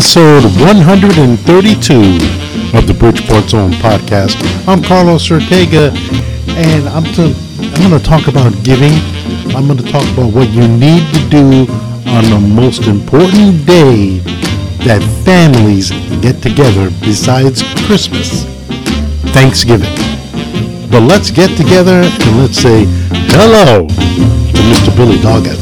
episode 132 of the Bridgeport's Own podcast. I'm Carlos Ortega, and I'm to, I'm going to talk about giving. I'm going to talk about what you need to do on the most important day that families get together besides Christmas, Thanksgiving. But let's get together and let's say hello to Mr. Billy Doggett.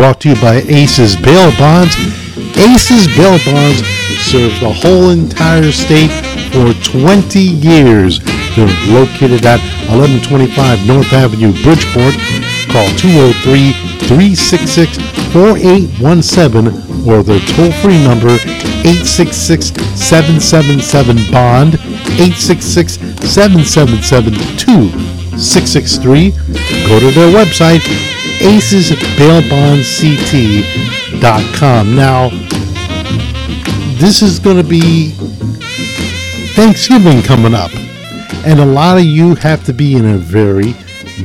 Brought to you by Aces Bail Bonds. Aces Bail Bonds serve the whole entire state for 20 years. They're located at 1125 North Avenue, Bridgeport. Call 203-366-4817 or their toll-free number 866-777-BOND 866-777-2663. Go to their website acesbailbondct.com. Now, this is going to be Thanksgiving coming up, and a lot of you have to be in a very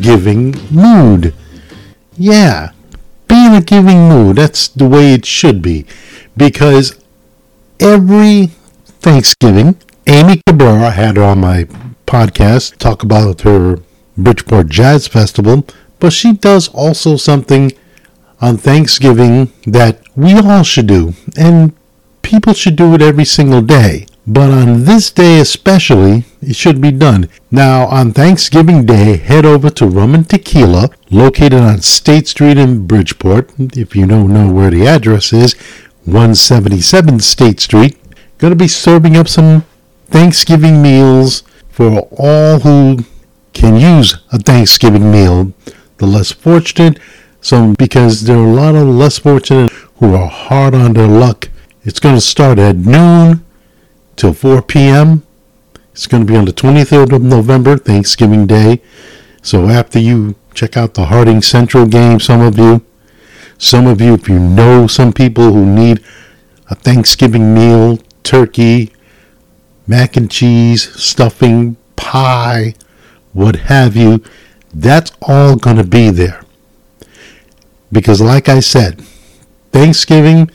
giving mood. Yeah, be in a giving mood. That's the way it should be, because every Thanksgiving, Amy Cabrera had her on my podcast talk about her Bridgeport Jazz Festival but she does also something on Thanksgiving that we all should do, and people should do it every single day. But on this day especially, it should be done. Now, on Thanksgiving Day, head over to Rum and Tequila, located on State Street in Bridgeport. If you don't know where the address is, 177 State Street. Going to be serving up some Thanksgiving meals for all who can use a Thanksgiving meal the less fortunate. some because there are a lot of less fortunate who are hard on their luck. It's going to start at noon till 4 p.m. It's going to be on the 23rd of November, Thanksgiving Day. So after you check out the Harding Central game, some of you, some of you, if you know some people who need a Thanksgiving meal, turkey, mac and cheese, stuffing, pie, what have you, that's all going to be there. Because, like I said, Thanksgiving,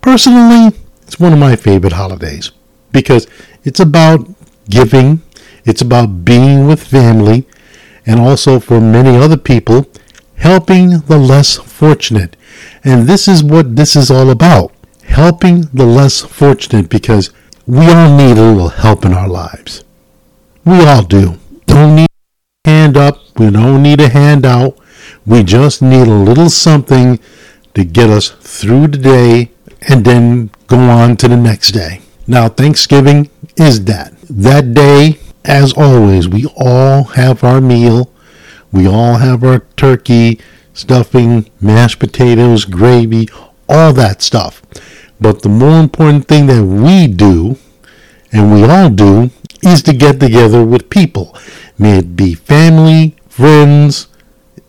personally, it's one of my favorite holidays because it's about giving, it's about being with family, and also for many other people, helping the less fortunate. And this is what this is all about helping the less fortunate because we all need a little help in our lives. We all do. Don't need hand up. We don't need a handout. We just need a little something to get us through the day and then go on to the next day. Now, Thanksgiving is that. That day, as always, we all have our meal. We all have our turkey, stuffing, mashed potatoes, gravy, all that stuff. But the more important thing that we do, and we all do, is to get together with people may it be family, friends.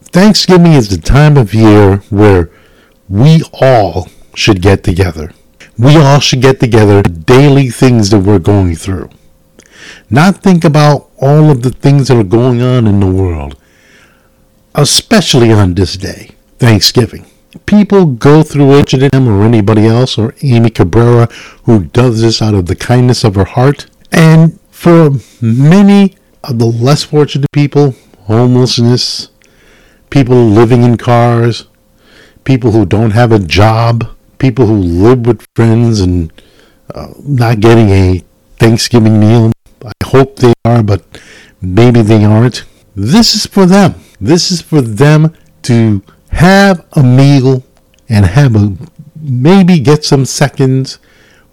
Thanksgiving is the time of year where we all should get together. We all should get together daily things that we're going through. not think about all of the things that are going on in the world, especially on this day, Thanksgiving. People go through it, H&M or anybody else, or Amy Cabrera, who does this out of the kindness of her heart. And for many of the less fortunate people, homelessness, people living in cars, people who don't have a job, people who live with friends and uh, not getting a Thanksgiving meal. I hope they are, but maybe they aren't. This is for them. This is for them to have a meal and have a maybe get some seconds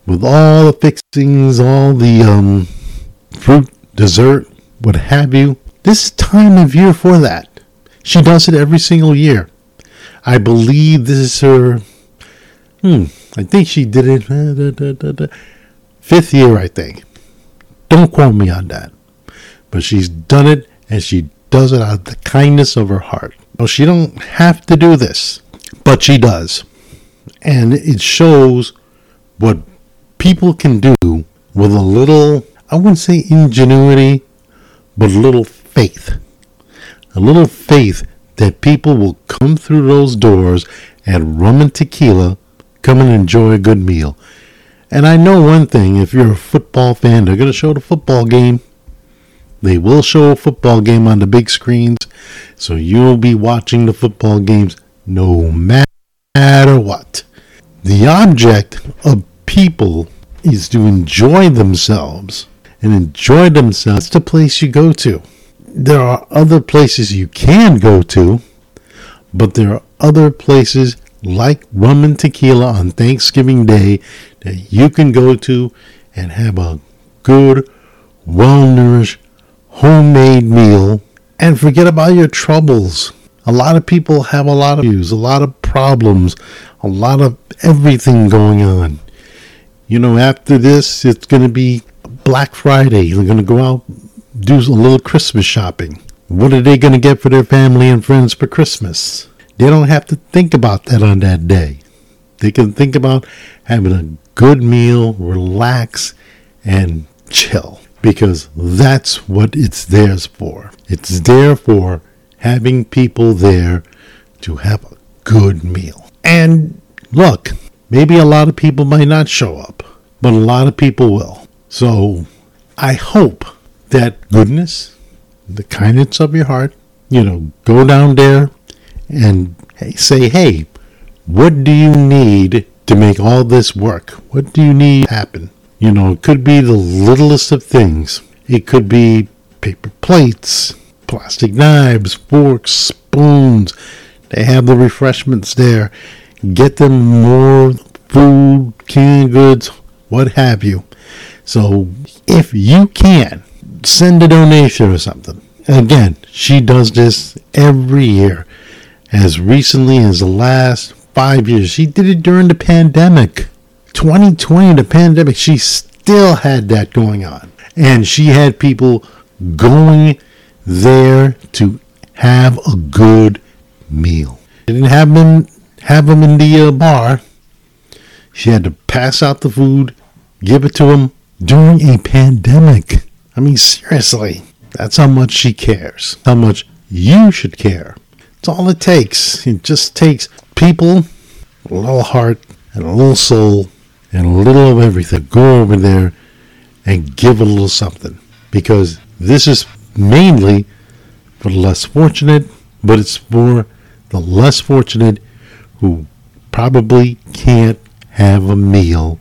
with all the fixings, all the um, fruit, dessert, what have you. This time of year for that. She does it every single year. I believe this is her. Hmm. I think she did it. Fifth year, I think. Don't quote me on that. But she's done it, and she does it out of the kindness of her heart. Well, she don't have to do this, but she does, and it shows what people can do with a little. I wouldn't say ingenuity, but a little faith. A little faith that people will come through those doors at rum and tequila, come and enjoy a good meal. And I know one thing if you're a football fan, they're going to show the football game. They will show a football game on the big screens, so you'll be watching the football games no matter what. The object of people is to enjoy themselves and enjoy themselves. That's the place you go to there are other places you can go to, but there are other places like rum and tequila on Thanksgiving Day that you can go to and have a good, well nourished, homemade meal and forget about your troubles. A lot of people have a lot of views, a lot of problems, a lot of everything going on. You know, after this, it's going to be Black Friday. They're going to go out do a little Christmas shopping. What are they going to get for their family and friends for Christmas? They don't have to think about that on that day. They can think about having a good meal, relax, and chill because that's what it's there for. It's there for having people there to have a good meal. And look, maybe a lot of people might not show up, but a lot of people will. So I hope that goodness, the kindness of your heart, you know, go down there and say, hey, what do you need to make all this work? What do you need to happen? You know, it could be the littlest of things. It could be paper plates, plastic knives, forks, spoons. They have the refreshments there. Get them more food, canned goods, what have you. So if you can, send a donation or something. Again, she does this every year. As recently as the last five years, she did it during the pandemic. 2020, the pandemic, she still had that going on. And she had people going there to have a good meal. She didn't have them have them in the uh, bar. She had to pass out the food, give it to them during a pandemic. I mean, seriously, that's how much she cares. How much you should care. It's all it takes. It just takes people, a little heart, and a little soul, and a little of everything. Go over there and give a little something. Because this is mainly for the less fortunate, but it's for the less fortunate who probably can't have a meal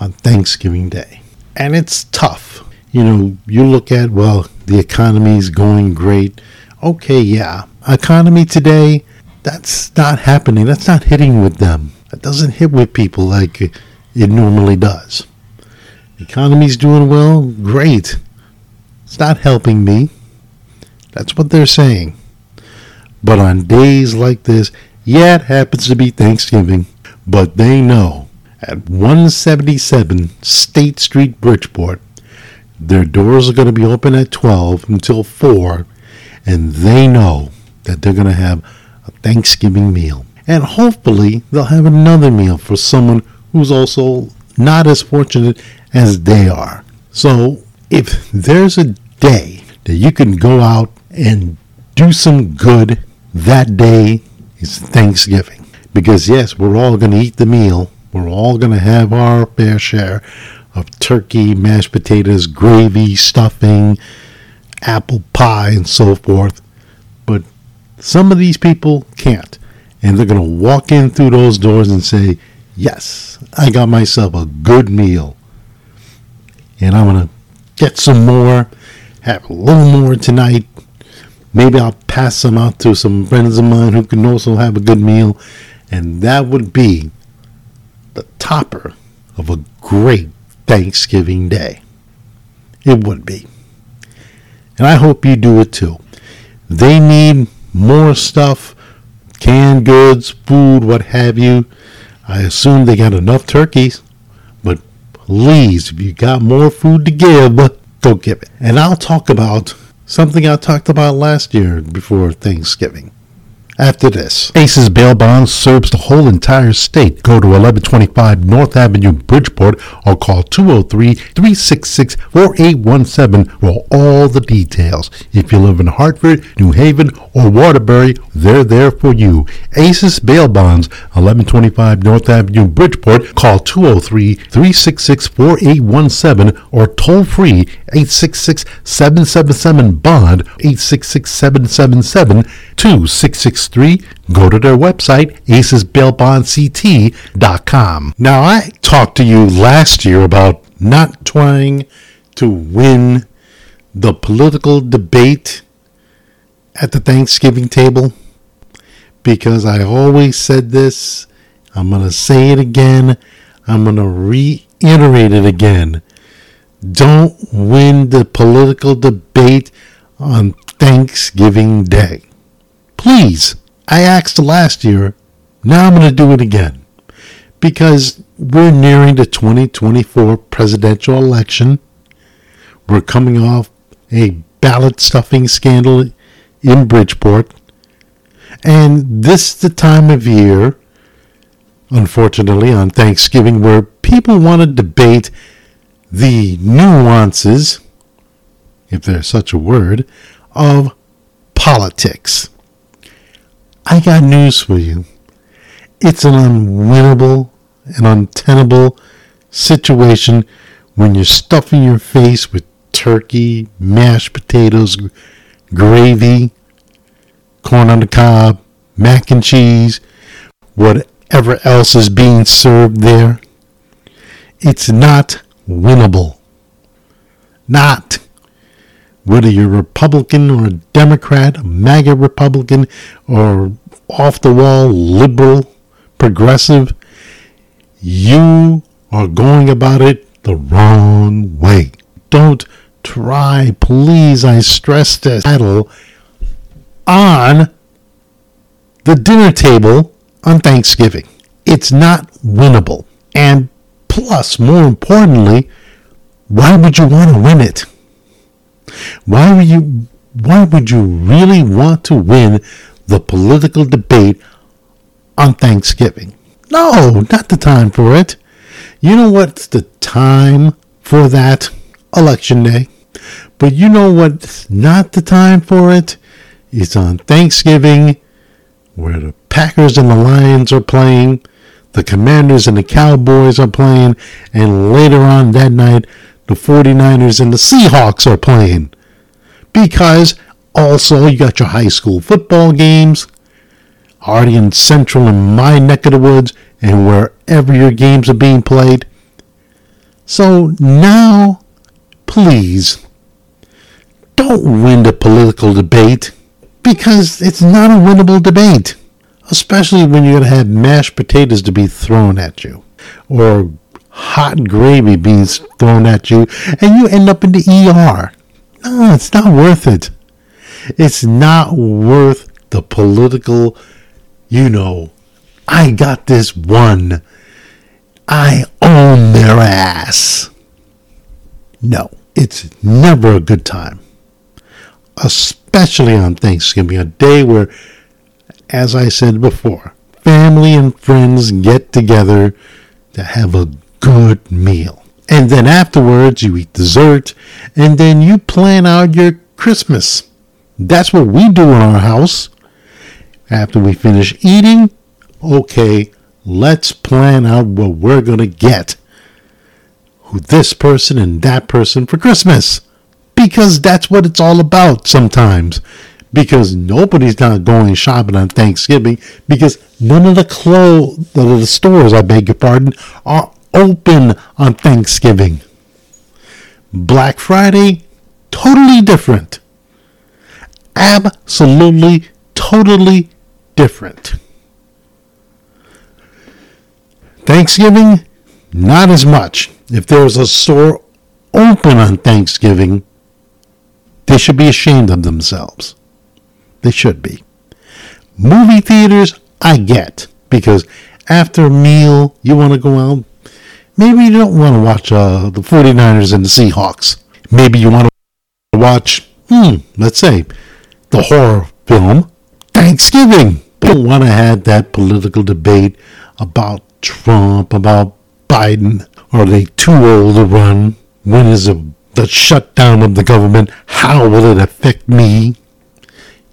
on Thanksgiving Day. And it's tough you know, you look at, well, the economy is going great. Okay, yeah. Economy today, that's not happening. That's not hitting with them. That doesn't hit with people like it normally does. economy's doing well, great. It's not helping me. That's what they're saying. But on days like this, yeah, it happens to be Thanksgiving, but they know at 177 State Street, Bridgeport, their doors are going to be open at 12 until 4, and they know that they're going to have a Thanksgiving meal. And hopefully, they'll have another meal for someone who's also not as fortunate as they are. So, if there's a day that you can go out and do some good, that day is Thanksgiving. Because, yes, we're all going to eat the meal. We're all going to have our fair share of turkey, mashed potatoes, gravy, stuffing, apple pie, and so forth. But some of these people can't. And they're going to walk in through those doors and say, Yes, I got myself a good meal. And I'm going to get some more, have a little more tonight. Maybe I'll pass some out to some friends of mine who can also have a good meal. And that would be the topper of a great Thanksgiving Day. It would be. And I hope you do it too. They need more stuff, canned goods, food, what have you. I assume they got enough turkeys, but please, if you got more food to give, go give it. And I'll talk about something I talked about last year before Thanksgiving after this. Aces Bail Bonds serves the whole entire state. Go to 1125 North Avenue, Bridgeport, or call 203-366-4817 for all the details. If you live in Hartford, New Haven, or Waterbury, they're there for you. Aces Bail Bonds, 1125 North Avenue, Bridgeport. Call 203-366-4817 or toll free 866-777-BOND, 866-777-2663 Go to their website, acesbailbondct.com. Now, I talked to you last year about not trying to win the political debate at the Thanksgiving table because I always said this. I'm going to say it again. I'm going to reiterate it again. Don't win the political debate on Thanksgiving Day. Please, I asked last year. Now I'm going to do it again. Because we're nearing the 2024 presidential election. We're coming off a ballot stuffing scandal in Bridgeport. And this is the time of year, unfortunately, on Thanksgiving, where people want to debate the nuances, if there's such a word, of politics. I got news for you. It's an unwinnable and untenable situation when you're stuffing your face with turkey, mashed potatoes, gravy, corn on the cob, mac and cheese, whatever else is being served there. It's not winnable. Not whether you're Republican or a Democrat, a MAGA Republican, or off the wall liberal, progressive, you are going about it the wrong way. Don't try, please, I stress this, battle on the dinner table on Thanksgiving. It's not winnable. And plus, more importantly, why would you want to win it? Why would you why would you really want to win the political debate on Thanksgiving? No, not the time for it. You know what's the time for that? Election day. But you know what's not the time for it? It's on Thanksgiving where the Packers and the Lions are playing, the Commanders and the Cowboys are playing, and later on that night the 49ers and the Seahawks are playing. Because also you got your high school football games, already in Central in my neck of the woods, and wherever your games are being played. So now, please, don't win the political debate because it's not a winnable debate, especially when you're going to have mashed potatoes to be thrown at you or hot gravy being thrown at you, and you end up in the ER. No, it's not worth it. It's not worth the political, you know, I got this one. I own their ass. No, it's never a good time. Especially on Thanksgiving, a day where, as I said before, family and friends get together to have a good meal. And then afterwards, you eat dessert, and then you plan out your Christmas. That's what we do in our house. After we finish eating, okay, let's plan out what we're going to get who this person and that person for Christmas. Because that's what it's all about sometimes. Because nobody's not going shopping on Thanksgiving because none of the clothes, none of the stores, I beg your pardon, are open on Thanksgiving. Black Friday, totally different. Absolutely, totally different. Thanksgiving, not as much. If there's a store open on Thanksgiving, they should be ashamed of themselves. They should be. Movie theaters, I get, because after a meal, you want to go out. Maybe you don't want to watch uh, the 49ers and the Seahawks. Maybe you want to watch, hmm, let's say, the horror film Thanksgiving. Don't want to have that political debate about Trump, about Biden. Are they too old to run? When is the shutdown of the government? How will it affect me?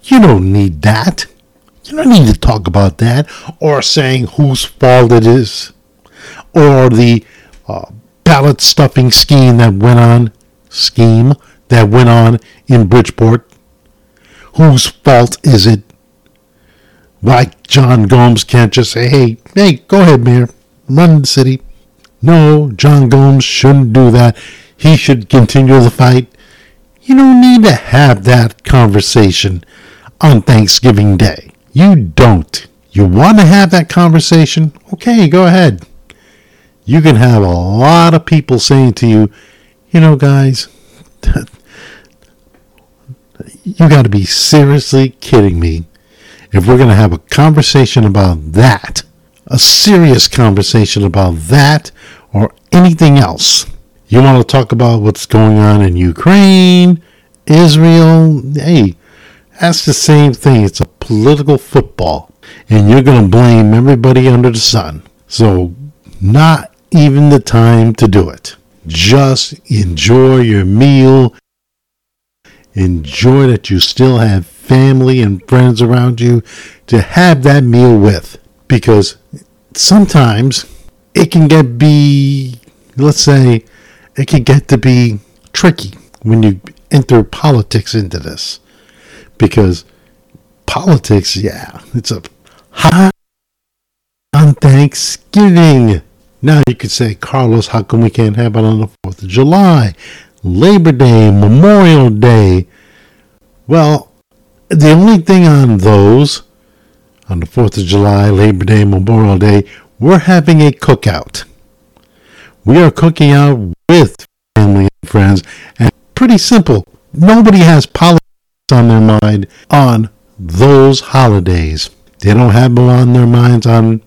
You don't need that. You don't need to talk about that or saying whose fault it is or the uh, ballot stuffing scheme that went on scheme that went on in Bridgeport. Whose fault is it? Why John Gomes can't just say, "Hey, hey, go ahead, Mayor, run the city." No, John Gomes shouldn't do that. He should continue the fight. You don't need to have that conversation on Thanksgiving Day. You don't. You want to have that conversation? Okay, go ahead. You can have a lot of people saying to you, you know, guys, you got to be seriously kidding me if we're going to have a conversation about that, a serious conversation about that or anything else. You want to talk about what's going on in Ukraine, Israel? Hey, that's the same thing. It's a political football. And you're going to blame everybody under the sun. So, not even the time to do it. Just enjoy your meal. Enjoy that you still have family and friends around you to have that meal with. Because sometimes it can get be, let's say, it can get to be tricky when you enter politics into this. Because politics, yeah, it's a hot on Thanksgiving. Now you could say, Carlos, how come we can't have it on the 4th of July, Labor Day, Memorial Day? Well, the only thing on those, on the 4th of July, Labor Day, Memorial Day, we're having a cookout. We are cooking out with family and friends, and pretty simple. Nobody has politics on their mind on those holidays. They don't have them on their minds on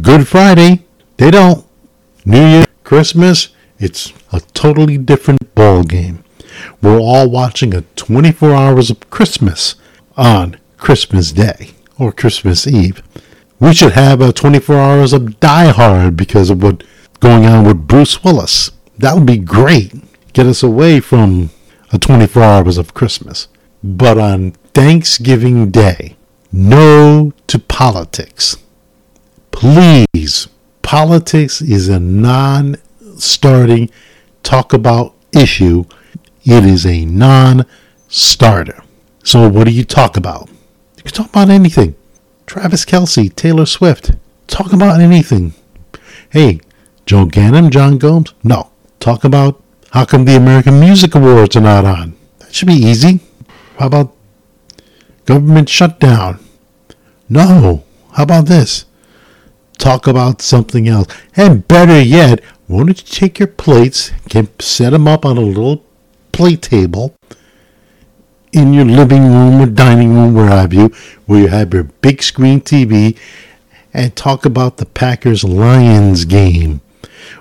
Good Friday. They don't. New Year, Christmas, it's a totally different ball game. We're all watching a 24 hours of Christmas on Christmas Day or Christmas Eve. We should have a 24 hours of Die Hard because of what's going on with Bruce Willis. That would be great. Get us away from a 24 hours of Christmas. But on Thanksgiving Day, no to politics. Please, politics is a non starting talk about issue. It is a non starter. So, what do you talk about? You can talk about anything. Travis Kelce, Taylor Swift. Talk about anything. Hey, Joe Ganim, John Gomes? No. Talk about how come the American Music Awards are not on? That should be easy. How about government shutdown? No. How about this? Talk about something else. And better yet, why don't you take your plates, can set them up on a little plate table, in your living room or dining room, where have you, where you have your big screen TV and talk about the Packers Lions game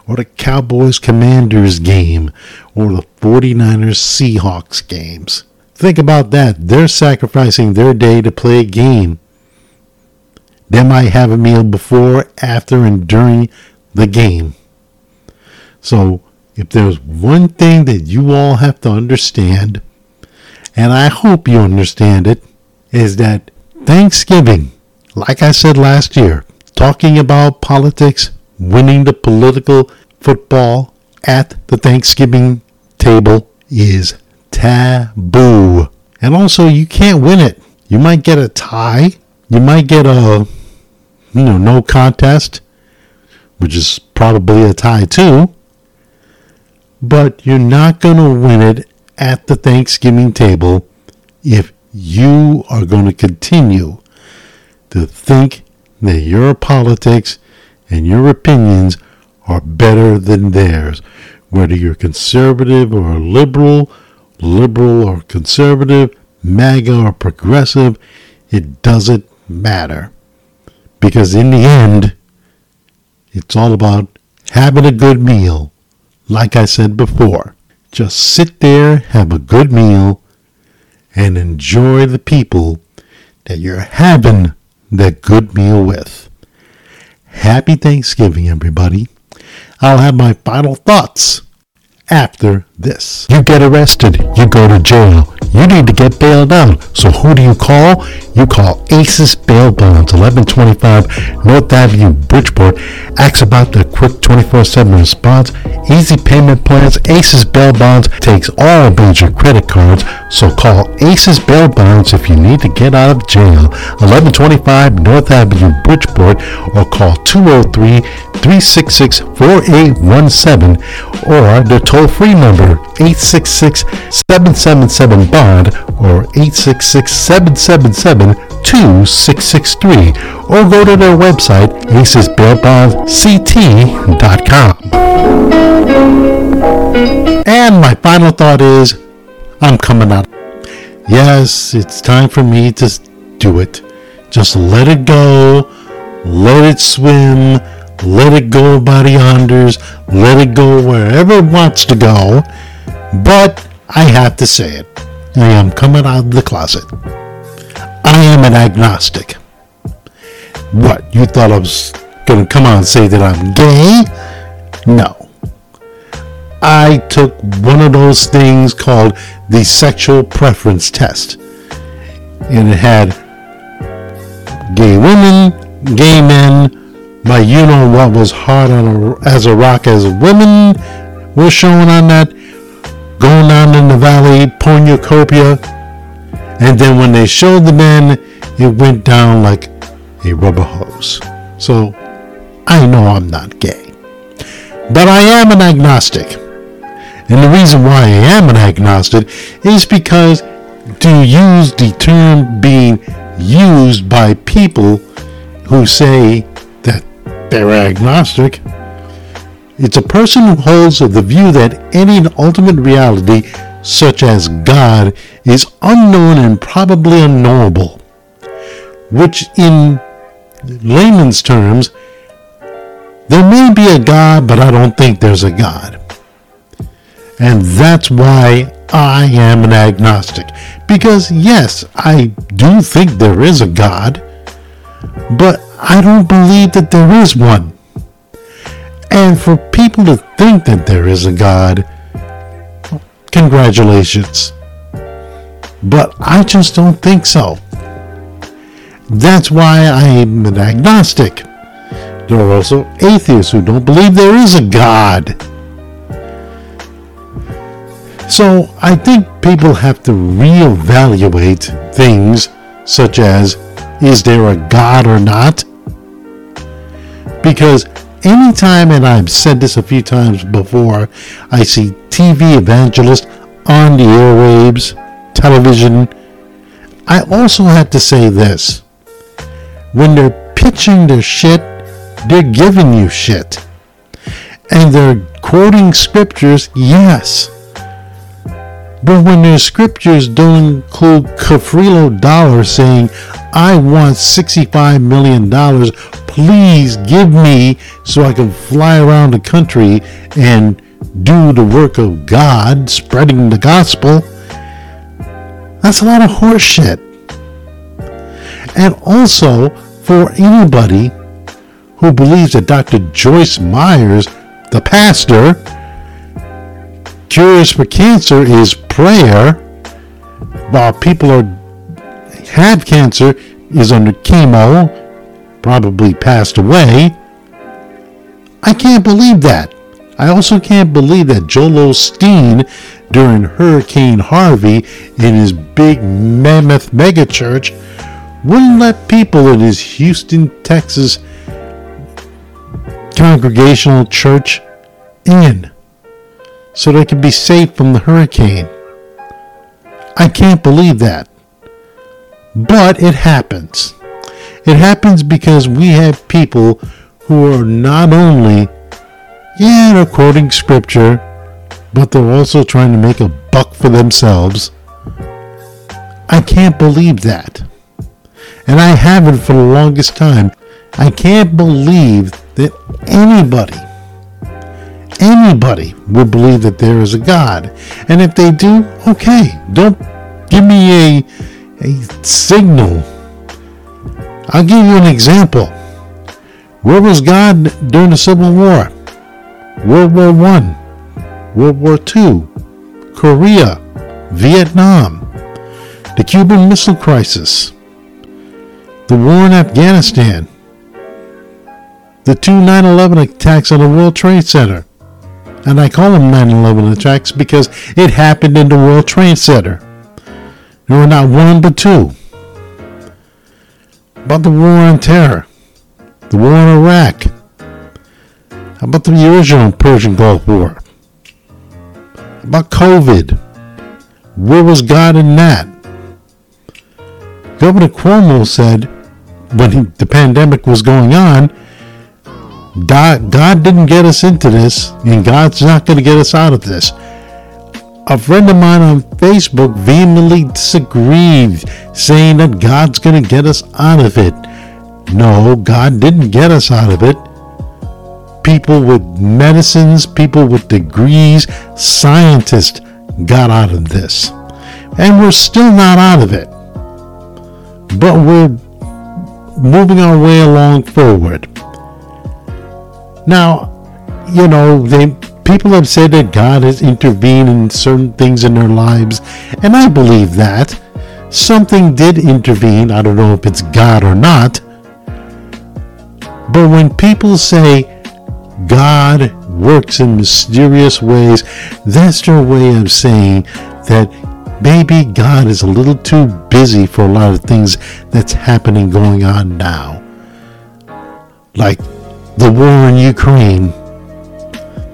or the Cowboys Commanders game or the 49ers Seahawks games. Think about that. They're sacrificing their day to play a game. They might have a meal before, after, and during the game. So if there's one thing that you all have to understand, and I hope you understand it, is that Thanksgiving, like I said last year, talking about politics, winning the political football at the Thanksgiving table is taboo. And also, you can't win it. You might get a tie. You might get a, you know, no contest, which is probably a tie too. But you're not going to win it at the Thanksgiving table if you are going to continue to think that your politics and your opinions are better than theirs. Whether you're conservative or liberal, liberal or conservative, MAGA or progressive, it doesn't matter. Because in the end, it's all about having a good meal. Like I said before, just sit there, have a good meal, and enjoy the people that you're having that good meal with. Happy Thanksgiving, everybody. I'll have my final thoughts after this. You get arrested, you go to jail, you need to get bailed out. So who do you call? You call Aces Bail Bonds, 1125 North Avenue, Bridgeport. Ask about the quick 24-7 response, easy payment plans. Aces Bail Bonds takes all major credit cards. So call Aces Bail Bonds if you need to get out of jail. 1125 North Avenue, Bridgeport, or call 203-366-4817 or the toll-free number 866-777 bond or 866-777-2663 or go to their website acesbailbondct.com. And my final thought is I'm coming out. Yes, it's time for me to do it. Just let it go. Let it swim. Let it go by the unders. Let it go wherever it wants to go. But I have to say it. I am coming out of the closet. I am an agnostic. What, you thought I was going to come out and say that I'm gay? No. I took one of those things called the sexual preference test. And it had gay women, gay men, my you know what was hard on a, as a rock as women were shown on that going down in the valley, pornucopia. And then when they showed the men, it went down like a rubber hose. So I know I'm not gay. But I am an agnostic. And the reason why I am an agnostic is because to use the term being used by people who say they're agnostic, it's a person who holds the view that any ultimate reality, such as God, is unknown and probably unknowable, which in layman's terms, there may be a God, but I don't think there's a God. And that's why I am an agnostic. Because, yes, I do think there is a God, but I don't believe that there is one. And for people to think that there is a God, congratulations. But I just don't think so. That's why I'm an agnostic. There are also atheists who don't believe there is a God. So I think people have to reevaluate things such as is there a God or not? Because anytime, and I've said this a few times before, I see TV evangelists on the airwaves, television, I also have to say this. When they're pitching their shit, they're giving you shit. And they're quoting scriptures, yes. But when their scriptures don't include Creflo Dollar saying, I want $65 million, please give me so I can fly around the country and do the work of God, spreading the gospel, that's a lot of horseshit. And also, for anybody who believes that Dr. Joyce Myers, the pastor, cures for cancer is prayer, while people are have cancer is under chemo, probably passed away. I can't believe that. I also can't believe that Joel Osteen, during Hurricane Harvey in his big mammoth megachurch, wouldn't let people in his Houston, Texas congregational church in so they could be safe from the hurricane. I can't believe that. But it happens. It happens because we have people who are not only yeah, they're quoting scripture, but they're also trying to make a buck for themselves. I can't believe that. And I haven't for the longest time. I can't believe that anybody, anybody would believe that there is a God. And if they do, okay, don't give me a, a signal. I'll give you an example. Where was God during the Civil War? World War One, World War Two, Korea, Vietnam, the Cuban Missile Crisis, the war in Afghanistan, the two 9 11 attacks on the World Trade Center. And I call them 9 11 attacks because it happened in the World Trade Center. There were not one but two. About the war on terror, the war in Iraq, about the original Persian Gulf War? About COVID? Where was God in that? Governor Cuomo said when he, the pandemic was going on, God, God didn't get us into this, and God's not going to get us out of this. A friend of mine on Facebook vehemently disagreed, saying that God's going to get us out of it. No, God didn't get us out of it people with medicines, people with degrees, scientists got out of this. And we're still not out of it. But we're moving our way along forward. Now, you know, they people have said that God has intervened in certain things in their lives, and I believe that. Something did intervene. I don't know if it's God or not. But when people say God works in mysterious ways. That's their way of saying that maybe God is a little too busy for a lot of things that's happening going on now. Like the war in Ukraine,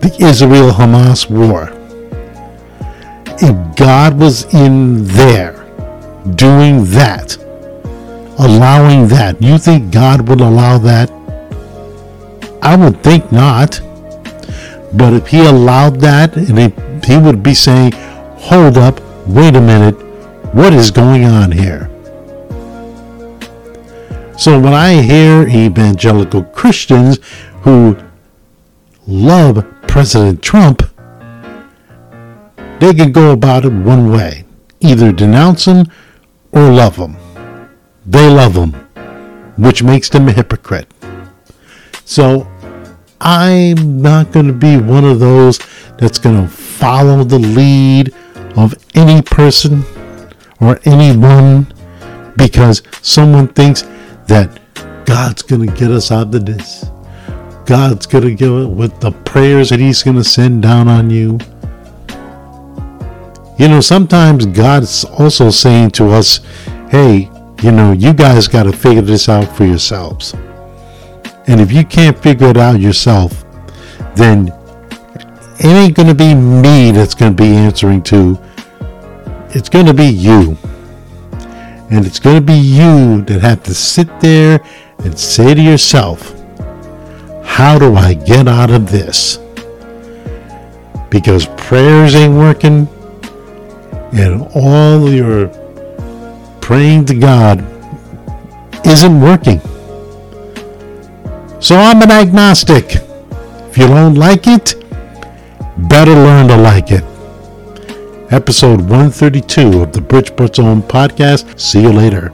the Israel Hamas war. If God was in there doing that, allowing that, you think God would allow that? I would think not. But if he allowed that, and he, he would be saying, hold up, wait a minute, what is going on here? So when I hear evangelical Christians who love President Trump, they can go about it one way either denounce him or love him. They love him, which makes them a hypocrite. So I'm not going to be one of those that's going to follow the lead of any person or anyone because someone thinks that God's going to get us out of this. God's going to give it with the prayers that He's going to send down on you. You know, sometimes God's also saying to us, hey, you know, you guys got to figure this out for yourselves. And if you can't figure it out yourself, then it ain't going to be me that's going to be answering to. It's going to be you. And it's going to be you that have to sit there and say to yourself, how do I get out of this? Because prayers ain't working and all your praying to God isn't working. So I'm an agnostic. If you don't like it, better learn to like it. Episode 132 of the Bridgeport's Own podcast. See you later.